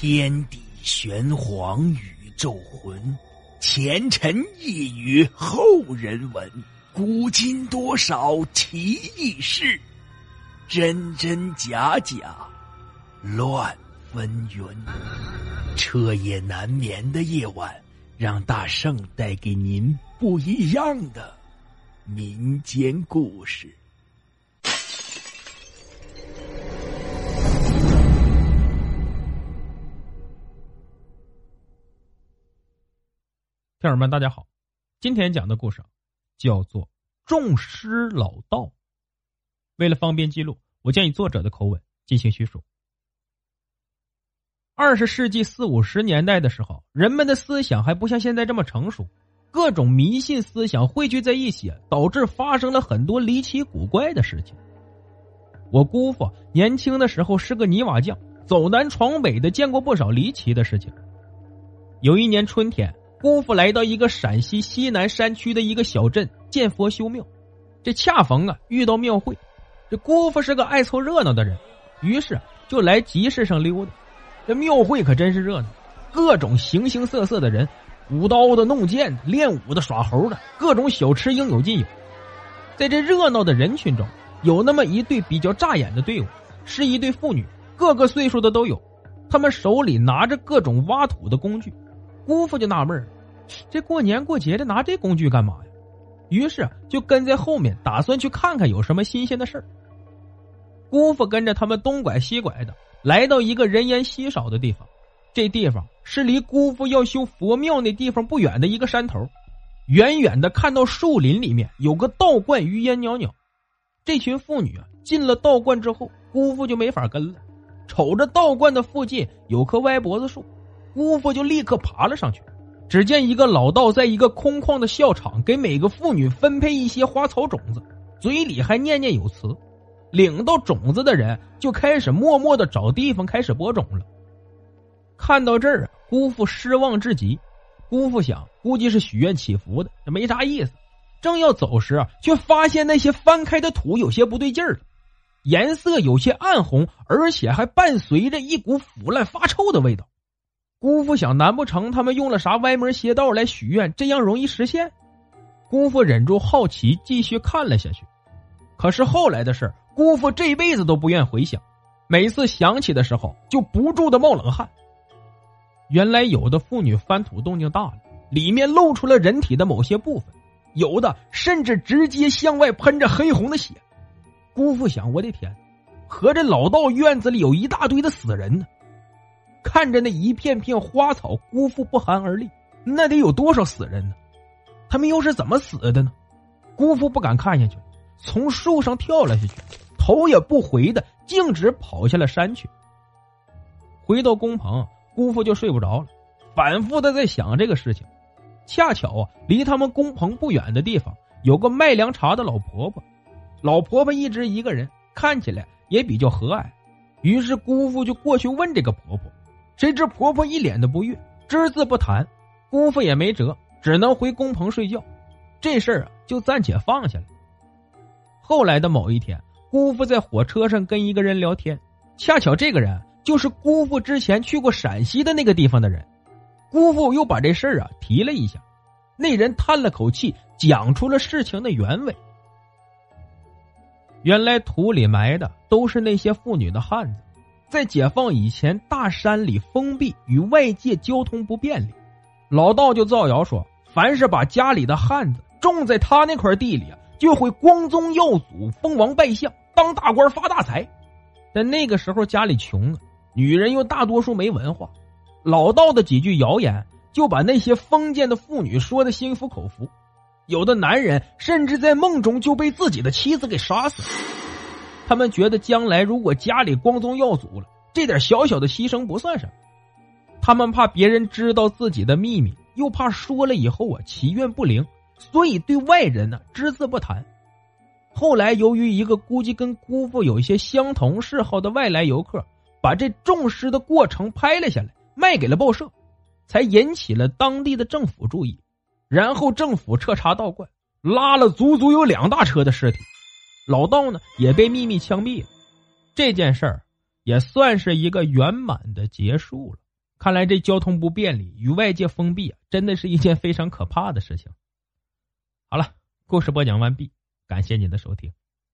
天地玄黄，宇宙浑，前尘一语后人闻。古今多少奇异事，真真假假，乱纷纭。彻夜难眠的夜晚，让大圣带给您不一样的民间故事。听友们，大家好，今天讲的故事叫做《众师老道》。为了方便记录，我将以作者的口吻进行叙述。二十世纪四五十年代的时候，人们的思想还不像现在这么成熟，各种迷信思想汇聚在一起，导致发生了很多离奇古怪的事情。我姑父年轻的时候是个泥瓦匠，走南闯北的，见过不少离奇的事情。有一年春天。姑父来到一个陕西西南山区的一个小镇建佛修庙，这恰逢啊遇到庙会。这姑父是个爱凑热闹的人，于是就来集市上溜达。这庙会可真是热闹，各种形形色色的人，舞刀的、弄剑的、练武的、耍猴的，各种小吃应有尽有。在这热闹的人群中，有那么一对比较扎眼的队伍，是一对妇女，各个岁数的都有，他们手里拿着各种挖土的工具。姑父就纳闷这过年过节的拿这工具干嘛呀？于是就跟在后面，打算去看看有什么新鲜的事儿。姑父跟着他们东拐西拐的，来到一个人烟稀少的地方。这地方是离姑父要修佛庙那地方不远的一个山头。远远的看到树林里面有个道观余烟袅袅。这群妇女啊进了道观之后，姑父就没法跟了。瞅着道观的附近有棵歪脖子树。姑父就立刻爬了上去，只见一个老道在一个空旷的校场给每个妇女分配一些花草种子，嘴里还念念有词。领到种子的人就开始默默的找地方开始播种了。看到这儿啊，姑父失望至极。姑父想，估计是许愿祈福的，没啥意思。正要走时啊，却发现那些翻开的土有些不对劲儿了，颜色有些暗红，而且还伴随着一股腐烂发臭的味道。姑父想，难不成他们用了啥歪门邪道来许愿，这样容易实现？姑父忍住好奇，继续看了下去。可是后来的事姑父这辈子都不愿回想。每次想起的时候，就不住的冒冷汗。原来有的妇女翻土动静大了，里面露出了人体的某些部分，有的甚至直接向外喷着黑红的血。姑父想，我的天，合着老道院子里有一大堆的死人呢。看着那一片片花草，姑父不寒而栗。那得有多少死人呢？他们又是怎么死的呢？姑父不敢看下去，从树上跳了下去，头也不回的径直跑下了山去。回到工棚，姑父就睡不着了，反复的在想这个事情。恰巧啊，离他们工棚不远的地方有个卖凉茶的老婆婆，老婆婆一直一个人，看起来也比较和蔼。于是姑父就过去问这个婆婆。谁知婆婆一脸的不悦，只字不谈。姑父也没辙，只能回工棚睡觉。这事儿啊，就暂且放下了。后来的某一天，姑父在火车上跟一个人聊天，恰巧这个人就是姑父之前去过陕西的那个地方的人。姑父又把这事儿啊提了一下，那人叹了口气，讲出了事情的原委。原来土里埋的都是那些妇女的汉子。在解放以前，大山里封闭，与外界交通不便利。老道就造谣说，凡是把家里的汉子种在他那块地里，就会光宗耀祖、封王拜相、当大官发大财。但那个时候家里穷啊，女人又大多数没文化，老道的几句谣言就把那些封建的妇女说的心服口服。有的男人甚至在梦中就被自己的妻子给杀死了。他们觉得将来如果家里光宗耀祖了，这点小小的牺牲不算什么。他们怕别人知道自己的秘密，又怕说了以后啊祈愿不灵，所以对外人呢只字不谈。后来由于一个估计跟姑父有一些相同嗜好的外来游客，把这种尸的过程拍了下来，卖给了报社，才引起了当地的政府注意。然后政府彻查道观，拉了足足有两大车的尸体。老道呢也被秘密枪毙了，这件事儿也算是一个圆满的结束了。看来这交通不便利，与外界封闭啊，真的是一件非常可怕的事情。好了，故事播讲完毕，感谢您的收听。